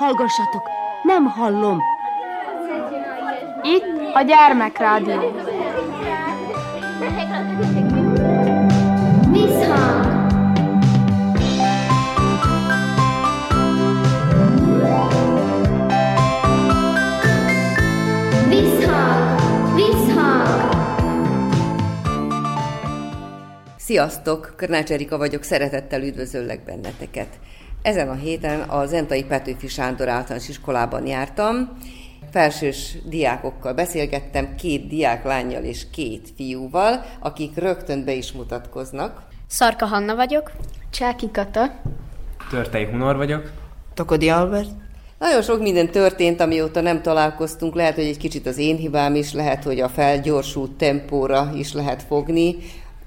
Hallgassatok, nem hallom. Itt a gyermekrádió. Visszhang! Visszhang! Visszhang! Sziasztok! Körnács Erika vagyok, szeretettel üdvözöllek benneteket. Ezen a héten a Zentai Petőfi Sándor általános iskolában jártam, felsős diákokkal beszélgettem, két diáklányjal és két fiúval, akik rögtön be is mutatkoznak. Szarka Hanna vagyok. Csáki Kata. Törtei Hunor vagyok. Tokodi Albert. Nagyon sok minden történt, amióta nem találkoztunk. Lehet, hogy egy kicsit az én hibám is, lehet, hogy a felgyorsult tempóra is lehet fogni.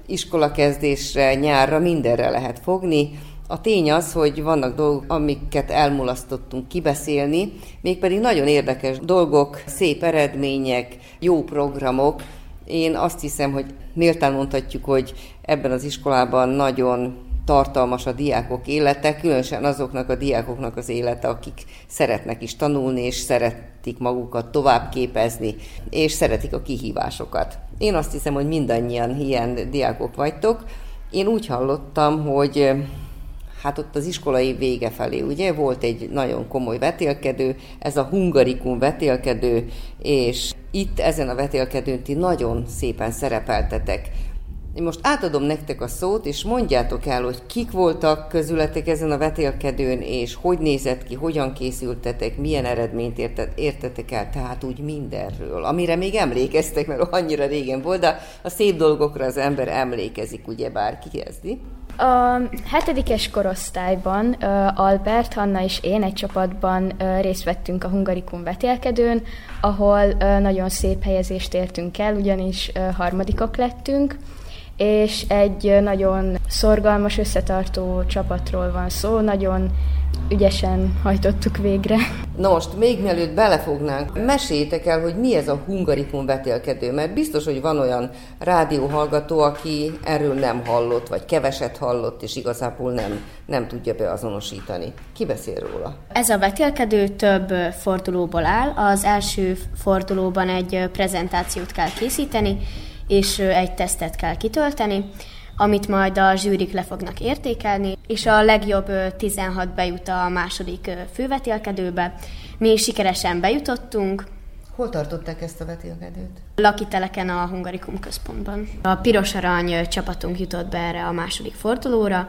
Iskolakezdésre, nyárra, mindenre lehet fogni. A tény az, hogy vannak dolgok, amiket elmulasztottunk kibeszélni, mégpedig nagyon érdekes dolgok, szép eredmények, jó programok. Én azt hiszem, hogy méltán mondhatjuk, hogy ebben az iskolában nagyon tartalmas a diákok élete, különösen azoknak a diákoknak az élete, akik szeretnek is tanulni, és szeretik magukat továbbképezni, és szeretik a kihívásokat. Én azt hiszem, hogy mindannyian ilyen diákok vagytok. Én úgy hallottam, hogy hát ott az iskolai vége felé, ugye, volt egy nagyon komoly vetélkedő, ez a hungarikum vetélkedő, és itt ezen a vetélkedőn ti nagyon szépen szerepeltetek. Én most átadom nektek a szót, és mondjátok el, hogy kik voltak közületek ezen a vetélkedőn, és hogy nézett ki, hogyan készültetek, milyen eredményt értet, értetek el, tehát úgy mindenről, amire még emlékeztek, mert annyira régen volt, de a szép dolgokra az ember emlékezik, ugye bárki kezdi. A hetedikes korosztályban Albert, Hanna és én egy csapatban részt vettünk a Hungarikum vetélkedőn, ahol nagyon szép helyezést értünk el, ugyanis harmadikok lettünk, és egy nagyon szorgalmas, összetartó csapatról van szó, nagyon ügyesen hajtottuk végre. Na most, még mielőtt belefognánk, meséljétek el, hogy mi ez a hungarikum vetélkedő, mert biztos, hogy van olyan rádióhallgató, aki erről nem hallott, vagy keveset hallott, és igazából nem, nem tudja beazonosítani. Ki beszél róla? Ez a vetélkedő több fordulóból áll. Az első fordulóban egy prezentációt kell készíteni, és egy tesztet kell kitölteni, amit majd a zsűrik le fognak értékelni, és a legjobb 16 bejut a második fővetélkedőbe. Mi sikeresen bejutottunk, Hol tartották ezt a vetélkedőt? Lakiteleken a Hungarikum központban. A piros arany csapatunk jutott be erre a második fordulóra,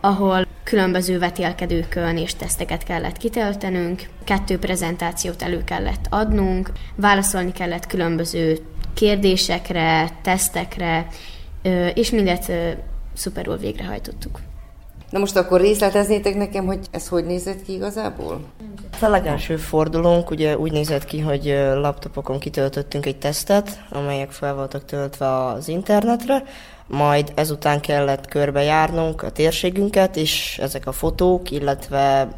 ahol különböző vetélkedőkön és teszteket kellett kitöltenünk, kettő prezentációt elő kellett adnunk, válaszolni kellett különböző kérdésekre, tesztekre, és mindet szuperul végrehajtottuk. Na most akkor részleteznétek nekem, hogy ez hogy nézett ki igazából? A legelső fordulónk ugye úgy nézett ki, hogy laptopokon kitöltöttünk egy tesztet, amelyek fel voltak töltve az internetre, majd ezután kellett körbejárnunk a térségünket, és ezek a fotók, illetve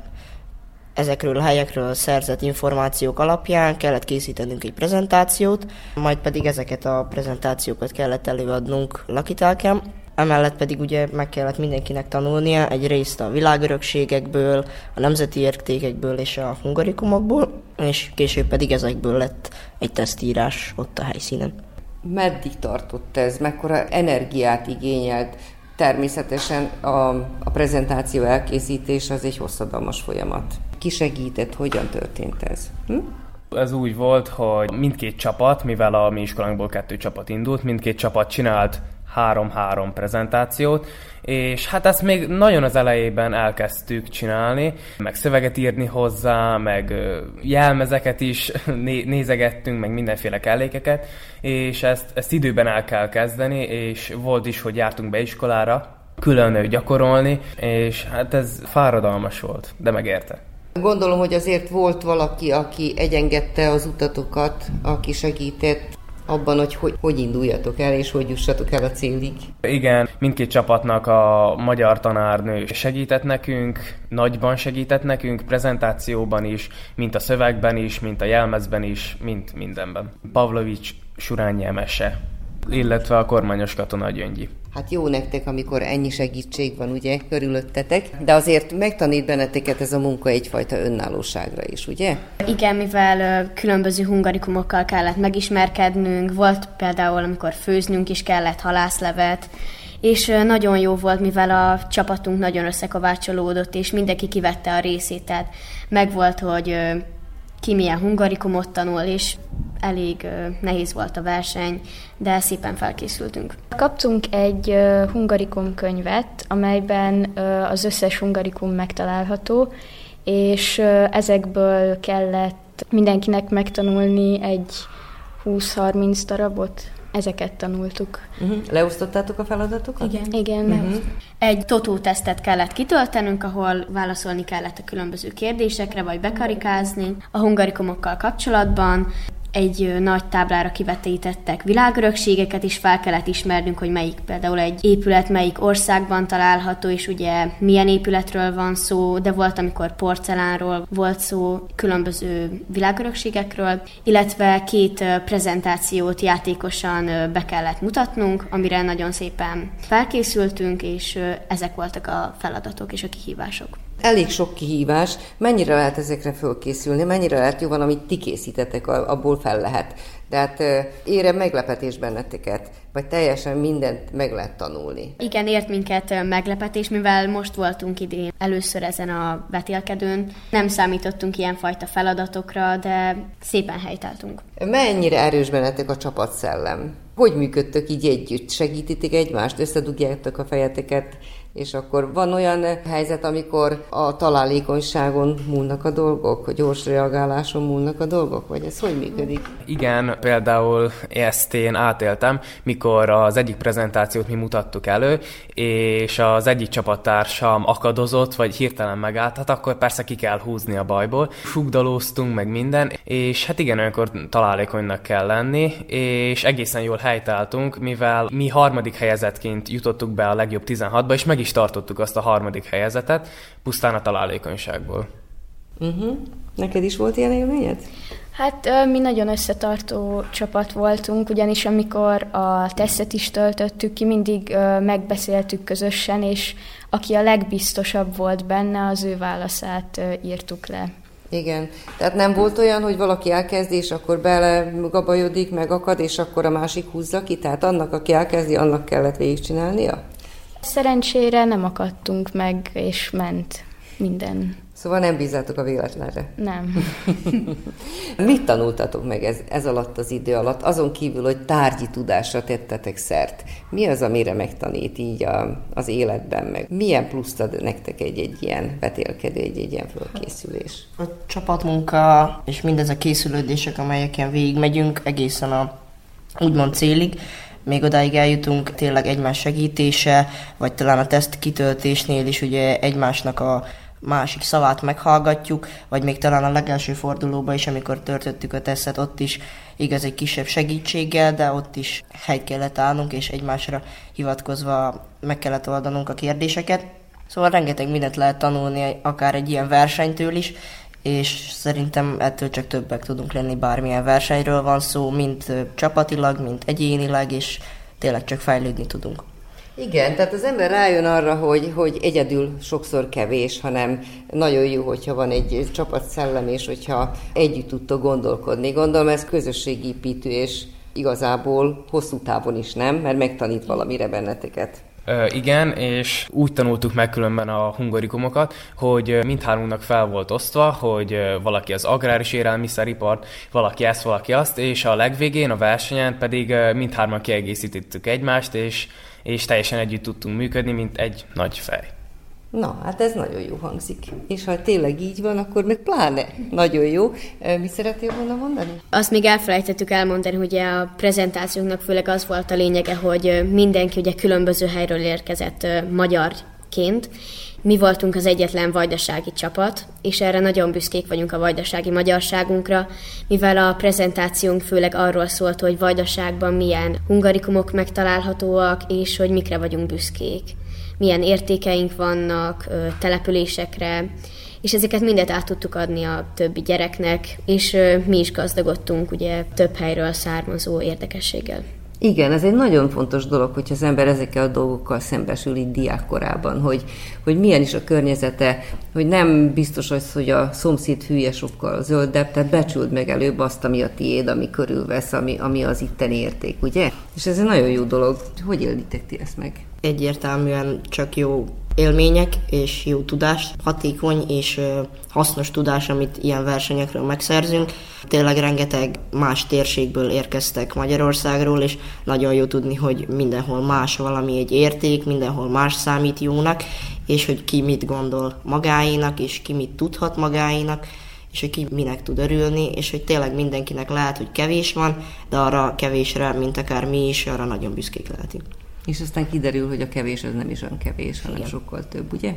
ezekről a helyekről szerzett információk alapján kellett készítenünk egy prezentációt, majd pedig ezeket a prezentációkat kellett előadnunk lakitelkem, Emellett pedig ugye meg kellett mindenkinek tanulnia egy részt a világörökségekből, a nemzeti értékekből és a hungarikumokból, és később pedig ezekből lett egy tesztírás ott a helyszínen. Meddig tartott ez? Mekkora energiát igényelt? Természetesen a, a prezentáció elkészítés az egy hosszadalmas folyamat. Ki segített, hogyan történt ez? Hm? Ez úgy volt, hogy mindkét csapat, mivel a mi iskolánkból kettő csapat indult, mindkét csapat csinált három-három prezentációt, és hát ezt még nagyon az elejében elkezdtük csinálni, meg szöveget írni hozzá, meg jelmezeket is nézegettünk, meg mindenféle kellékeket, és ezt, ezt időben el kell kezdeni, és volt is, hogy jártunk be iskolára, külön gyakorolni, és hát ez fáradalmas volt, de megérte. Gondolom, hogy azért volt valaki, aki egyengedte az utatokat, aki segített abban, hogy, hogy hogy induljatok el, és hogy jussatok el a célig. Igen, mindkét csapatnak a magyar tanárnő segített nekünk, nagyban segített nekünk, prezentációban is, mint a szövegben is, mint a jelmezben is, mint mindenben. Pavlovics Surányi Emese, illetve a kormányos katona Gyöngyi. Hát jó nektek, amikor ennyi segítség van, ugye, körülöttetek, de azért megtanít benneteket ez a munka egyfajta önállóságra is, ugye? Igen, mivel különböző hungarikumokkal kellett megismerkednünk, volt például, amikor főznünk is kellett halászlevet, és nagyon jó volt, mivel a csapatunk nagyon összekovácsolódott, és mindenki kivette a részét, tehát megvolt, hogy ki milyen hungarikumot tanul, és elég nehéz volt a verseny, de szépen felkészültünk. Kaptunk egy hungarikum könyvet, amelyben az összes hungarikum megtalálható, és ezekből kellett mindenkinek megtanulni egy 20-30 darabot. Ezeket tanultuk. Uh-huh. Leosztottátok a feladatokat? Igen. Igen. Uh-huh. Egy totó-tesztet kellett kitöltenünk, ahol válaszolni kellett a különböző kérdésekre, vagy bekarikázni a hungarikumokkal kapcsolatban egy nagy táblára kivetítettek világörökségeket, és fel kellett ismernünk, hogy melyik például egy épület melyik országban található, és ugye milyen épületről van szó, de volt, amikor porcelánról volt szó, különböző világörökségekről, illetve két prezentációt játékosan be kellett mutatnunk, amire nagyon szépen felkészültünk, és ezek voltak a feladatok és a kihívások elég sok kihívás. Mennyire lehet ezekre fölkészülni? Mennyire lehet jó van, amit ti készítetek, abból fel lehet? Tehát ére meglepetés benneteket, vagy teljesen mindent meg lehet tanulni. Igen, ért minket meglepetés, mivel most voltunk idén először ezen a vetélkedőn. Nem számítottunk ilyenfajta feladatokra, de szépen helytáltunk. Mennyire erős bennetek a csapatszellem? Hogy működtök így együtt? Segítitek egymást? Összedugjátok a fejeteket? És akkor van olyan helyzet, amikor a találékonyságon múlnak a dolgok, a gyors reagáláson múlnak a dolgok, vagy ez hogy működik? Igen, például ezt én átéltem, mikor az egyik prezentációt mi mutattuk elő, és az egyik csapattársam akadozott, vagy hirtelen megállt, hát akkor persze ki kell húzni a bajból. Sugdalóztunk, meg minden, és hát igen, olyankor találékonynak kell lenni, és egészen jól helytáltunk, mivel mi harmadik helyezetként jutottuk be a legjobb 16-ba, és meg is tartottuk azt a harmadik helyezetet, pusztán a találékonyságból. Uh-huh. Neked is volt ilyen élményed? Hát mi nagyon összetartó csapat voltunk, ugyanis amikor a tesztet is töltöttük ki, mindig megbeszéltük közösen, és aki a legbiztosabb volt benne, az ő válaszát írtuk le. Igen. Tehát nem volt olyan, hogy valaki elkezdi, és akkor bele gabajodik, megakad, és akkor a másik húzza ki? Tehát annak, aki elkezdi, annak kellett végigcsinálnia? Szerencsére nem akadtunk meg, és ment minden. Szóval nem bízátok a véletlenre? Nem. Mit tanultatok meg ez, ez alatt az idő alatt, azon kívül, hogy tárgyi tudásra tettetek szert? Mi az, amire megtanít így a, az életben meg? Milyen pluszt ad nektek egy-egy ilyen vetélkedő, egy-egy ilyen fölkészülés? A csapatmunka és mindez a készülődések, amelyeken végigmegyünk egészen a úgymond célig, még odáig eljutunk tényleg egymás segítése, vagy talán a teszt kitöltésnél is ugye egymásnak a másik szavát meghallgatjuk, vagy még talán a legelső fordulóban is, amikor törtöttük a tesztet, ott is igaz egy kisebb segítséggel, de ott is helyt kellett állnunk, és egymásra hivatkozva meg kellett oldanunk a kérdéseket. Szóval rengeteg mindent lehet tanulni, akár egy ilyen versenytől is, és szerintem ettől csak többek tudunk lenni, bármilyen versenyről van szó, mint csapatilag, mint egyénileg, és tényleg csak fejlődni tudunk. Igen, tehát az ember rájön arra, hogy, hogy egyedül sokszor kevés, hanem nagyon jó, hogyha van egy csapatszellem, és hogyha együtt tudtok gondolkodni. Gondolom ez közösségépítő, és igazából hosszú távon is nem, mert megtanít valamire benneteket. Igen, és úgy tanultuk meg különben a hungarikumokat, hogy mindhármunknak fel volt osztva, hogy valaki az agrár és élelmiszeripart, valaki ezt, valaki azt, és a legvégén, a versenyen pedig mindhárman kiegészítettük egymást, és, és teljesen együtt tudtunk működni, mint egy nagy fej. Na, hát ez nagyon jó hangzik. És ha tényleg így van, akkor meg pláne nagyon jó. Mi szeretnél volna mondani? Azt még elfelejtettük elmondani, hogy a prezentációnknak főleg az volt a lényege, hogy mindenki ugye különböző helyről érkezett magyarként. Mi voltunk az egyetlen vajdasági csapat, és erre nagyon büszkék vagyunk a vajdasági magyarságunkra, mivel a prezentációnk főleg arról szólt, hogy vajdaságban milyen hungarikumok megtalálhatóak, és hogy mikre vagyunk büszkék milyen értékeink vannak településekre, és ezeket mindet át tudtuk adni a többi gyereknek, és mi is gazdagodtunk ugye több helyről származó érdekességgel. Igen, ez egy nagyon fontos dolog, hogyha az ember ezekkel a dolgokkal szembesül itt diákkorában, hogy, hogy milyen is a környezete, hogy nem biztos az, hogy a szomszéd hülye sokkal zöldebb, tehát becsüld meg előbb azt, ami a tiéd, ami körülvesz, ami, ami az itteni érték, ugye? És ez egy nagyon jó dolog. Hogy élitek ti ezt meg? Egyértelműen csak jó élmények és jó tudás, hatékony és hasznos tudás, amit ilyen versenyekről megszerzünk. Tényleg rengeteg más térségből érkeztek Magyarországról, és nagyon jó tudni, hogy mindenhol más valami egy érték, mindenhol más számít jónak, és hogy ki mit gondol magáénak, és ki mit tudhat magáénak, és hogy ki minek tud örülni, és hogy tényleg mindenkinek lehet, hogy kevés van, de arra kevésre, mint akár mi is, arra nagyon büszkék lehetünk. És aztán kiderül, hogy a kevés az nem is olyan kevés, hanem Igen. sokkal több, ugye?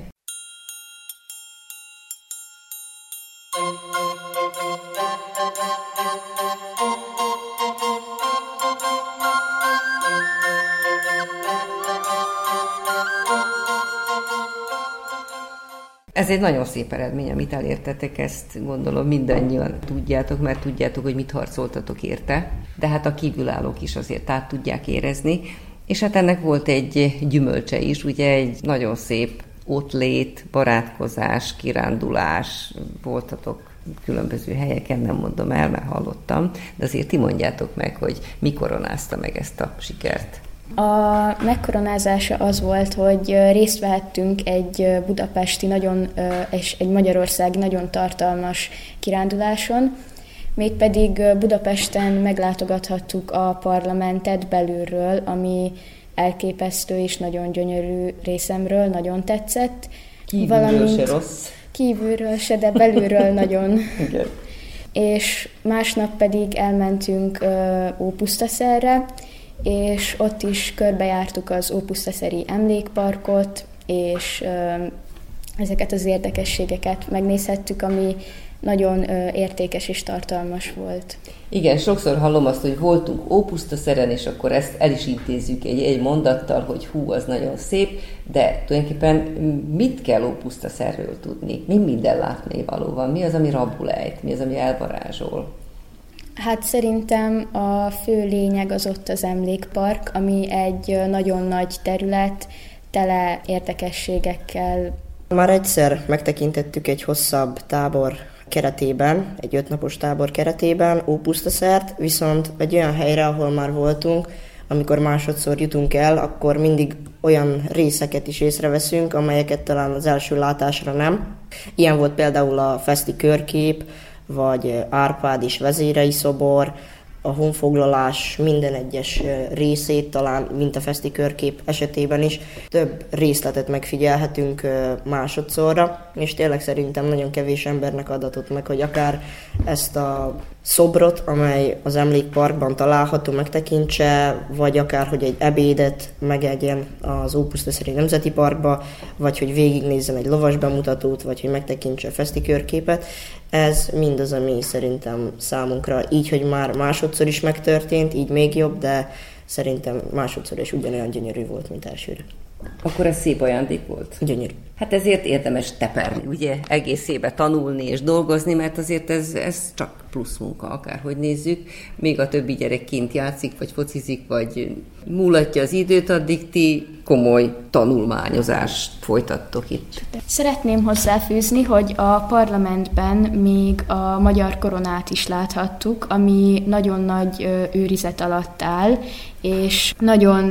Ez egy nagyon szép eredmény, amit elértetek, ezt gondolom mindannyian tudjátok, mert tudjátok, hogy mit harcoltatok érte, de hát a kívülállók is azért át tudják érezni. És hát ennek volt egy gyümölcse is, ugye egy nagyon szép lét, barátkozás, kirándulás, voltatok különböző helyeken, nem mondom el, mert hallottam, de azért ti mondjátok meg, hogy mi koronázta meg ezt a sikert. A megkoronázása az volt, hogy részt vehettünk egy budapesti nagyon, és egy magyarországi nagyon tartalmas kiránduláson, Mégpedig Budapesten meglátogathattuk a parlamentet belülről, ami elképesztő és nagyon gyönyörű részemről, nagyon tetszett. Kívülről Valamint se rossz. Kívülről se, de belülről nagyon. Igen. És másnap pedig elmentünk Ópusztaszerre, és ott is körbejártuk az Ópusztaszeri emlékparkot, és uh, ezeket az érdekességeket megnézhettük, ami nagyon értékes és tartalmas volt. Igen, sokszor hallom azt, hogy voltunk ópuszta szeren, és akkor ezt el is intézzük egy, egy mondattal, hogy hú, az nagyon szép, de tulajdonképpen mit kell ópuszta szerről tudni? Mi minden látni való van? Mi az, ami rabulejt? Mi az, ami elvarázsol? Hát szerintem a fő lényeg az ott az emlékpark, ami egy nagyon nagy terület, tele érdekességekkel. Már egyszer megtekintettük egy hosszabb tábor keretében, egy ötnapos tábor keretében, Ópusztaszert, viszont egy olyan helyre, ahol már voltunk, amikor másodszor jutunk el, akkor mindig olyan részeket is észreveszünk, amelyeket talán az első látásra nem. Ilyen volt például a Feszti körkép, vagy Árpád is vezérei szobor, a honfoglalás minden egyes részét, talán mint a feszti körkép esetében is. Több részletet megfigyelhetünk másodszorra, és tényleg szerintem nagyon kevés embernek adatott meg, hogy akár ezt a szobrot, amely az emlékparkban található, megtekintse, vagy akár, hogy egy ebédet megegyen az Ópusztaszeri Nemzeti Parkba, vagy hogy végignézzen egy lovas bemutatót, vagy hogy megtekintse a fesztikörképet. Ez mindaz, ami szerintem számunkra így, hogy már másodszor is megtörtént, így még jobb, de szerintem másodszor is ugyanolyan gyönyörű volt, mint elsőre. Akkor ez szép ajándék volt? Gyönyörű. Hát ezért érdemes teperni, ugye, egész éve tanulni és dolgozni, mert azért ez, ez csak plusz munka, akárhogy nézzük. Még a többi gyerek kint játszik, vagy focizik, vagy múlatja az időt, addig ti komoly tanulmányozást folytattok itt. Szeretném hozzáfűzni, hogy a parlamentben még a magyar koronát is láthattuk, ami nagyon nagy őrizet alatt áll, és nagyon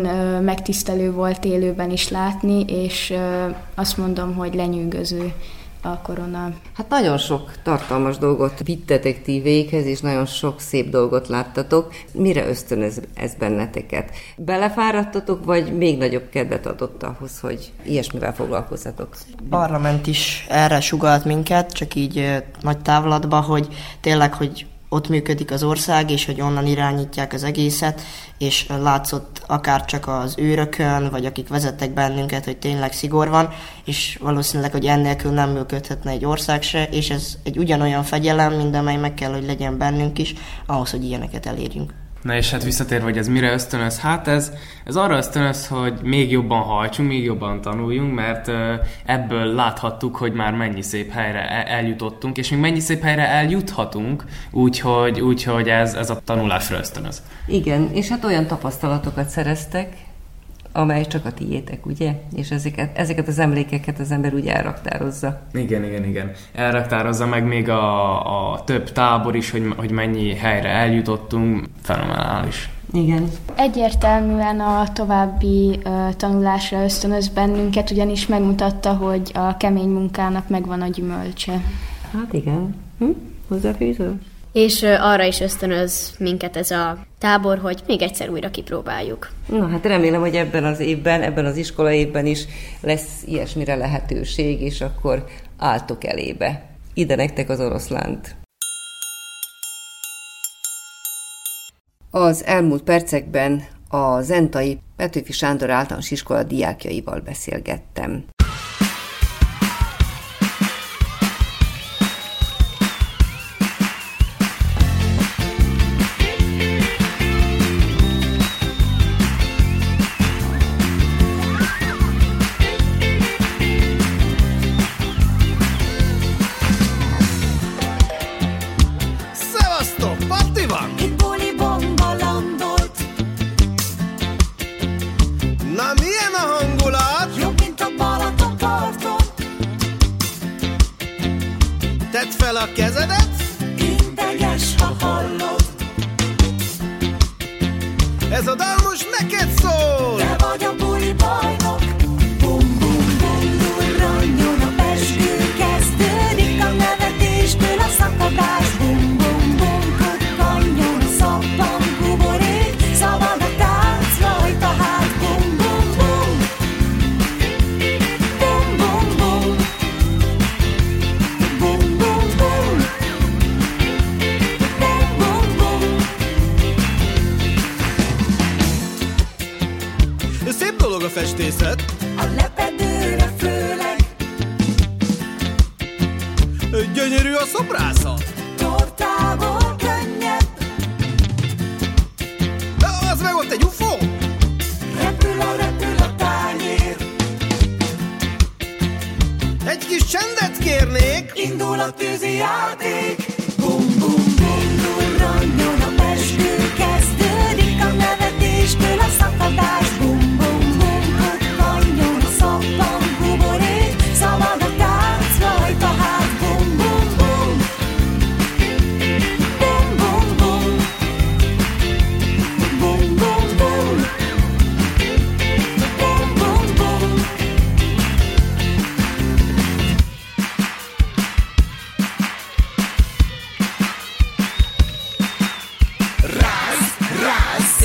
megtisztelő volt élőben is látni, és azt mondom, hogy lenyűgöző a korona. Hát nagyon sok tartalmas dolgot vittetek ti véghez, és nagyon sok szép dolgot láttatok. Mire ösztönöz ez benneteket? Belefáradtatok, vagy még nagyobb kedvet adott ahhoz, hogy ilyesmivel foglalkozzatok? A parlament is erre sugalt minket, csak így nagy távlatba, hogy tényleg, hogy ott működik az ország, és hogy onnan irányítják az egészet, és látszott akár csak az őrökön, vagy akik vezettek bennünket, hogy tényleg szigor van, és valószínűleg, hogy ennélkül nem működhetne egy ország se, és ez egy ugyanolyan fegyelem, mint amely meg kell, hogy legyen bennünk is, ahhoz, hogy ilyeneket elérjünk. Na és hát visszatérve, hogy ez mire ösztönöz? Hát ez, ez arra ösztönöz, hogy még jobban hajtsunk, még jobban tanuljunk, mert ebből láthattuk, hogy már mennyi szép helyre e, eljutottunk, és még mennyi szép helyre eljuthatunk, úgyhogy, úgyhogy ez, ez a tanulásra ösztönöz. Igen, és hát olyan tapasztalatokat szereztek, amely csak a tiétek, ugye? És ezeket, ezeket az emlékeket az ember úgy elraktározza. Igen, igen, igen. Elraktározza meg még a, a több tábor is, hogy, hogy mennyi helyre eljutottunk. Fenomenális. Igen. Egyértelműen a további uh, tanulásra ösztönöz bennünket, ugyanis megmutatta, hogy a kemény munkának megvan a gyümölcse. Hát igen. Hm? Hozzáfűzöl? És arra is ösztönöz minket ez a tábor, hogy még egyszer újra kipróbáljuk. Na hát remélem, hogy ebben az évben, ebben az iskola évben is lesz ilyesmire lehetőség, és akkor álltok elébe. Ide nektek az oroszlánt. Az elmúlt percekben a Zentai Petőfi Sándor általános iskola diákjaival beszélgettem. dolog a festészet. A lepedőre főleg. Gyönyörű a szobrászat. Tortából könnyebb. De az meg ott egy ufó. Repül a repül a tányér. Egy kis csendet kérnék. Indul a tűzi játék.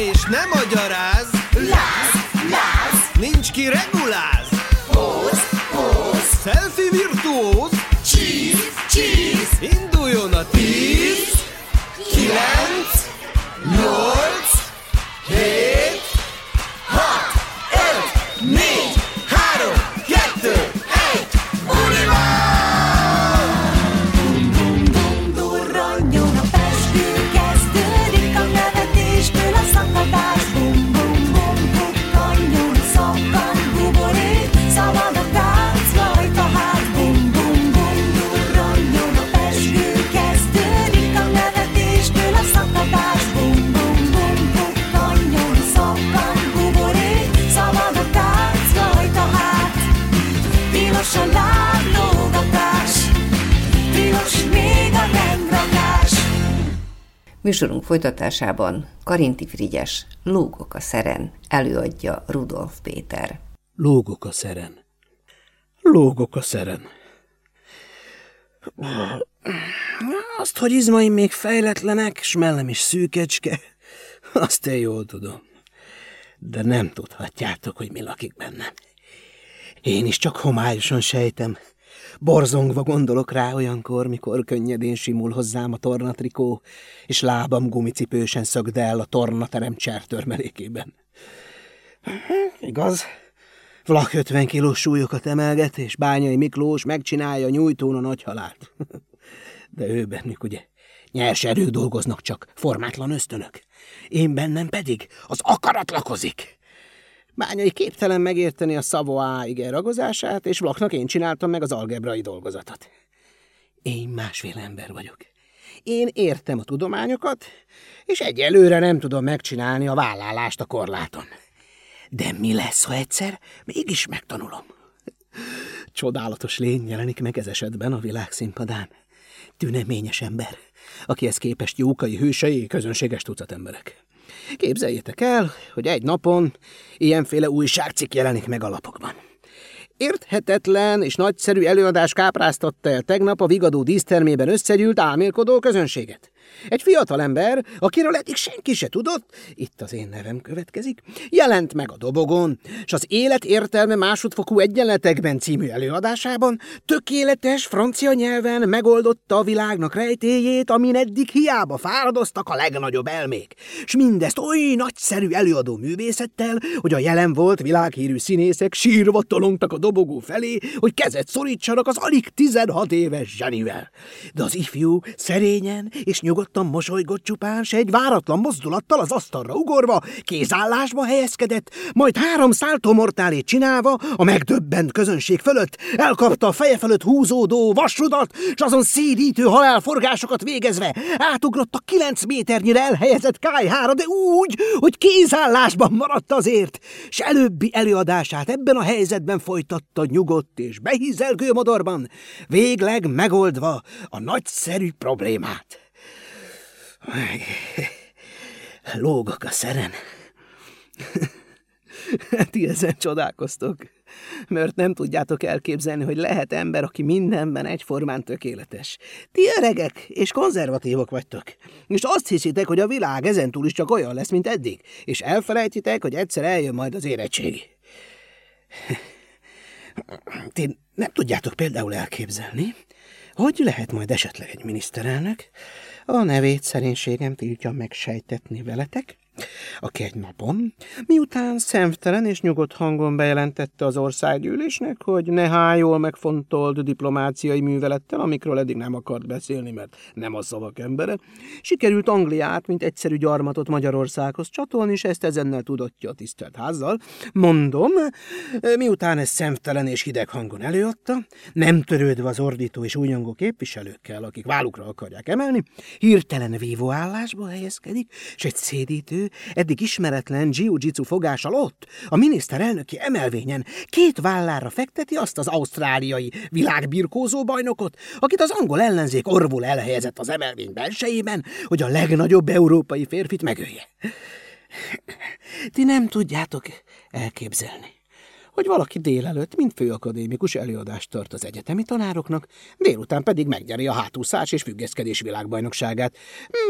és nem magyaráz. Láz, láz. Nincs ki reguláz. Póz, póz. Selfie virtuóz. Cheese, cheese. Induljon a tíz, kilenc, Műsorunk folytatásában Karinti Frigyes Lógok a szeren előadja Rudolf Péter. Lógok a szeren. Lógok a szeren. Azt, hogy izmaim még fejletlenek, s mellem is szűkecske, azt én jól tudom. De nem tudhatjátok, hogy mi lakik bennem. Én is csak homályosan sejtem, Borzongva gondolok rá olyankor, mikor könnyedén simul hozzám a tornatrikó, és lábam gumicipősen szögdel a tornaterem csertörmelékében. Igaz, Vlak 50 kilós súlyokat emelget, és Bányai Miklós megcsinálja nyújtón a nagy halált. De ő bennük ugye Nyers erők dolgoznak csak, formátlan ösztönök. Én bennem pedig az akarat lakozik. Bányai képtelen megérteni a Savoy igen ragozását, és Blocknak én csináltam meg az algebrai dolgozatot. Én másféle ember vagyok. Én értem a tudományokat, és egyelőre nem tudom megcsinálni a vállálást a korláton. De mi lesz, ha egyszer mégis megtanulom? Csodálatos lény jelenik meg ez esetben a világ színpadán. Tüneményes ember, akihez képest jókai hősei közönséges tucat emberek. Képzeljétek el, hogy egy napon ilyenféle újságcikk jelenik meg a lapokban. Érthetetlen és nagyszerű előadás kápráztatta el tegnap a Vigadó dísztermében összegyűlt álmélkodó közönséget. Egy fiatalember, akiről eddig senki se tudott, itt az én nevem következik, jelent meg a dobogon, és az Élet értelme másodfokú egyenletekben című előadásában tökéletes francia nyelven megoldotta a világnak rejtéjét, amin eddig hiába fáradoztak a legnagyobb elmék. És mindezt oly nagyszerű előadó művészettel, hogy a jelen volt világhírű színészek sírva tolongtak a dobogó felé, hogy kezet szorítsanak az alig 16 éves zsenivel. De az ifjú szerényen és nyugodtan nyugodtan mosolygott csupán, s egy váratlan mozdulattal az asztalra ugorva, kézállásba helyezkedett, majd három száltomortálét csinálva a megdöbbent közönség fölött elkapta a feje fölött húzódó vasrudat, s azon szédítő halálforgásokat végezve átugrott a kilenc méternyire elhelyezett kájhára, de úgy, hogy kézállásban maradt azért, s előbbi előadását ebben a helyzetben folytatta nyugodt és behízelgő modorban, végleg megoldva a nagyszerű problémát. Lógok a szeren. Ti ezen csodálkoztok, mert nem tudjátok elképzelni, hogy lehet ember, aki mindenben egyformán tökéletes. Ti öregek és konzervatívok vagytok, és azt hiszitek, hogy a világ ezentúl is csak olyan lesz, mint eddig, és elfelejtitek, hogy egyszer eljön majd az érettségi. Ti nem tudjátok például elképzelni, hogy lehet majd esetleg egy miniszterelnök, a nevét szerénységem tiltja megsejtetni veletek, aki egy napon, miután szemtelen és nyugodt hangon bejelentette az országgyűlésnek, hogy ne hájól megfontolt diplomáciai művelettel, amikről eddig nem akart beszélni, mert nem a szavak embere, sikerült Angliát, mint egyszerű gyarmatot Magyarországhoz csatolni, és ezt ezennel tudottja a tisztelt házzal. Mondom, miután ezt szemtelen és hideg hangon előadta, nem törődve az ordító és újongó képviselőkkel, akik vállukra akarják emelni, hirtelen vívó állásba helyezkedik, és egy szédítő, eddig ismeretlen jiu-jitsu fogással ott, a miniszterelnöki emelvényen két vállára fekteti azt az ausztráliai világbirkózó bajnokot, akit az angol ellenzék orvul elhelyezett az emelvény belsejében, hogy a legnagyobb európai férfit megölje. Ti nem tudjátok elképzelni hogy valaki délelőtt, mint főakadémikus előadást tart az egyetemi tanároknak, délután pedig megnyeri a hátúszás és függeszkedés világbajnokságát,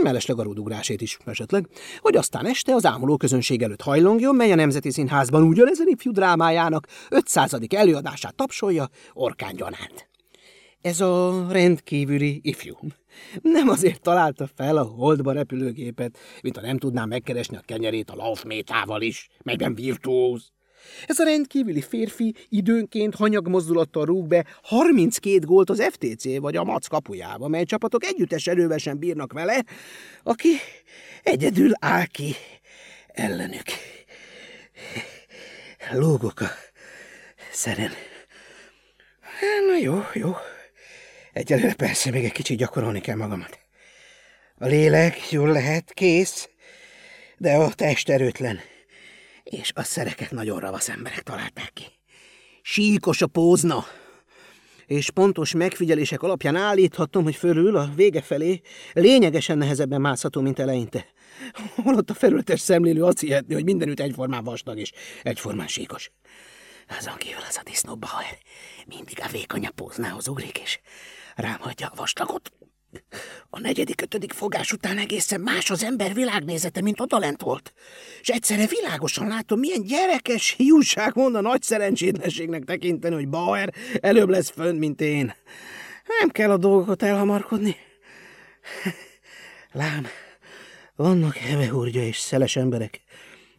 mellesleg a rudugrásét is esetleg, hogy aztán este az ámuló közönség előtt hajlongjon, mely a Nemzeti Színházban ugyanezen ifjú drámájának 500. előadását tapsolja Orkán gyanánt. Ez a rendkívüli ifjú. Nem azért találta fel a holdba repülőgépet, mint ha nem tudná megkeresni a kenyerét a laufmétával is, melyben virtuóz. Ez a rendkívüli férfi időnként hanyag mozdulattal rúg be 32 gólt az FTC vagy a MAC kapujába, mely csapatok együttes erővesen bírnak vele, aki egyedül áll ki ellenük. Lógok a szeren. Na jó, jó. Egyelőre persze még egy kicsit gyakorolni kell magamat. A lélek jól lehet, kész, de a test erőtlen és a szereket nagyon ravasz emberek találták ki. Síkos a pózna, és pontos megfigyelések alapján állíthatom, hogy fölül a vége felé lényegesen nehezebben mászható, mint eleinte. Holott a felületes szemlélő azt hihetni, hogy mindenütt egyformán vastag és egyformán síkos. Azon kívül az a disznóba, mindig a vékonyabb póznához ugrik, és rám a vastagot. A negyedik, ötödik fogás után egészen más az ember világnézete, mint odalent volt. És egyszerre világosan látom, milyen gyerekes hiúság mond a nagy szerencsétlenségnek tekinteni, hogy Bauer előbb lesz fönn, mint én. Nem kell a dolgokat elhamarkodni. Lám, vannak hevehurgya és szeles emberek,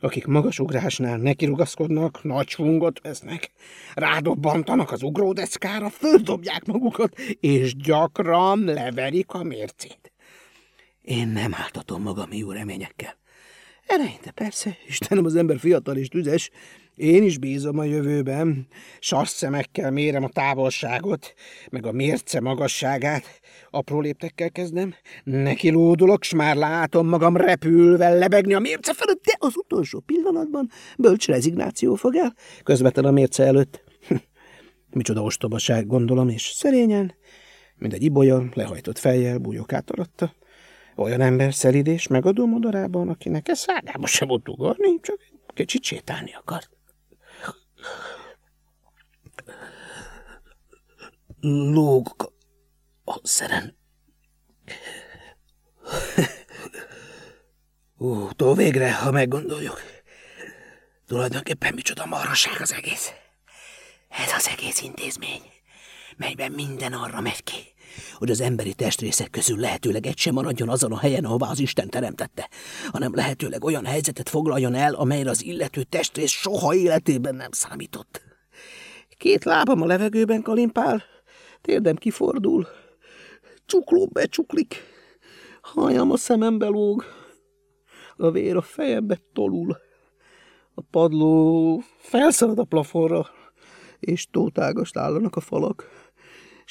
akik magasugrásnál nekirugaszkodnak, nagy svungot vesznek, rádobbantanak az ugródeszkára, földobják magukat, és gyakran leverik a mércét. Én nem áltatom magam jó reményekkel. Eleinte persze, Istenem, az ember fiatal és tüzes, én is bízom a jövőben, szemekkel mérem a távolságot, meg a mérce magasságát. Apró léptekkel kezdem, neki lódulok, s már látom magam repülve lebegni a mérce felett, de az utolsó pillanatban bölcs rezignáció fog el, közvetlen a mérce előtt. Micsoda ostobaság, gondolom, és szerényen, mint egy ibolya, lehajtott fejjel bújok át. Olyan ember szelid és megadó modorában, akinek ez szádába sem volt ugorni, csak kicsit sétálni akart. Lógok a szeren. Ó, tó végre, ha meggondoljuk. Tulajdonképpen micsoda marhaság az egész. Ez az egész intézmény, melyben minden arra megy ki, hogy az emberi testrészek közül lehetőleg egy sem maradjon azon a helyen, ahová az Isten teremtette, hanem lehetőleg olyan helyzetet foglaljon el, amelyre az illető testrész soha életében nem számított. Két lábam a levegőben kalimpál, térdem kifordul, csukló becsuklik, hajam a szemembe lóg, a vér a fejembe tolul, a padló felszalad a plafonra, és tótágast állanak a falak,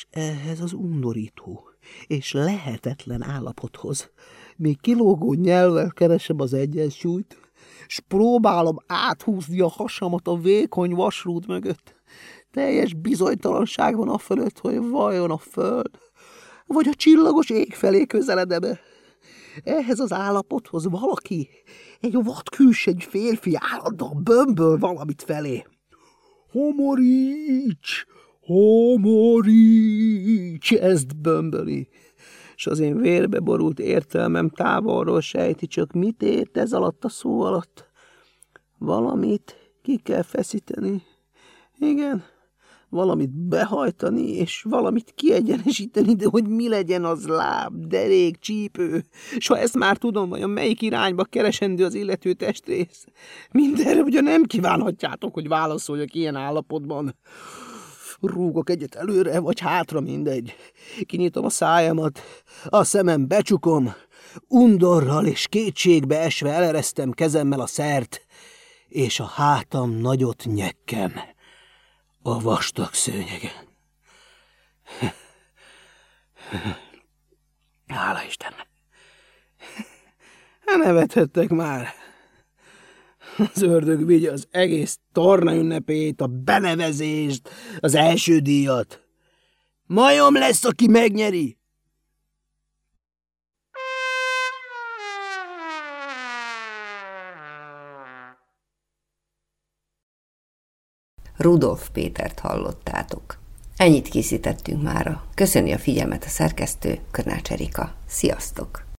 és ehhez az undorító és lehetetlen állapothoz még kilógó nyelvvel keresem az egyensúlyt, s próbálom áthúzni a hasamat a vékony vasrúd mögött. Teljes bizonytalanság van a fölött, hogy vajon a föld, vagy a csillagos ég felé közeledebe. Ehhez az állapothoz valaki, egy vadkülsegy férfi állandóan bömböl valamit felé. Homoríts! Homoríts! Ezt bömböli. És az én vérbe borult értelmem távolról sejti, csak mit ért ez alatt a szó alatt? Valamit ki kell feszíteni. Igen, valamit behajtani, és valamit kiegyenesíteni, de hogy mi legyen az láb, derék, csípő, és ha ezt már tudom, vajon melyik irányba keresendő az illető testrész. Mindenre ugye nem kívánhatjátok, hogy válaszoljak ilyen állapotban. Rúgok egyet előre, vagy hátra, mindegy. Kinyitom a szájamat, a szemem becsukom, undorral és kétségbe esve eleresztem kezemmel a szert, és a hátam nagyot nyekkem a vastag szőnyegen. Hála Istennek! Nevethettek már! Az ördög vigye az egész torna ünnepét, a benevezést, az első díjat. Majom lesz, aki megnyeri! Rudolf Pétert hallottátok. Ennyit készítettünk mára. Köszöni a figyelmet a szerkesztő, Körnács Erika. Sziasztok!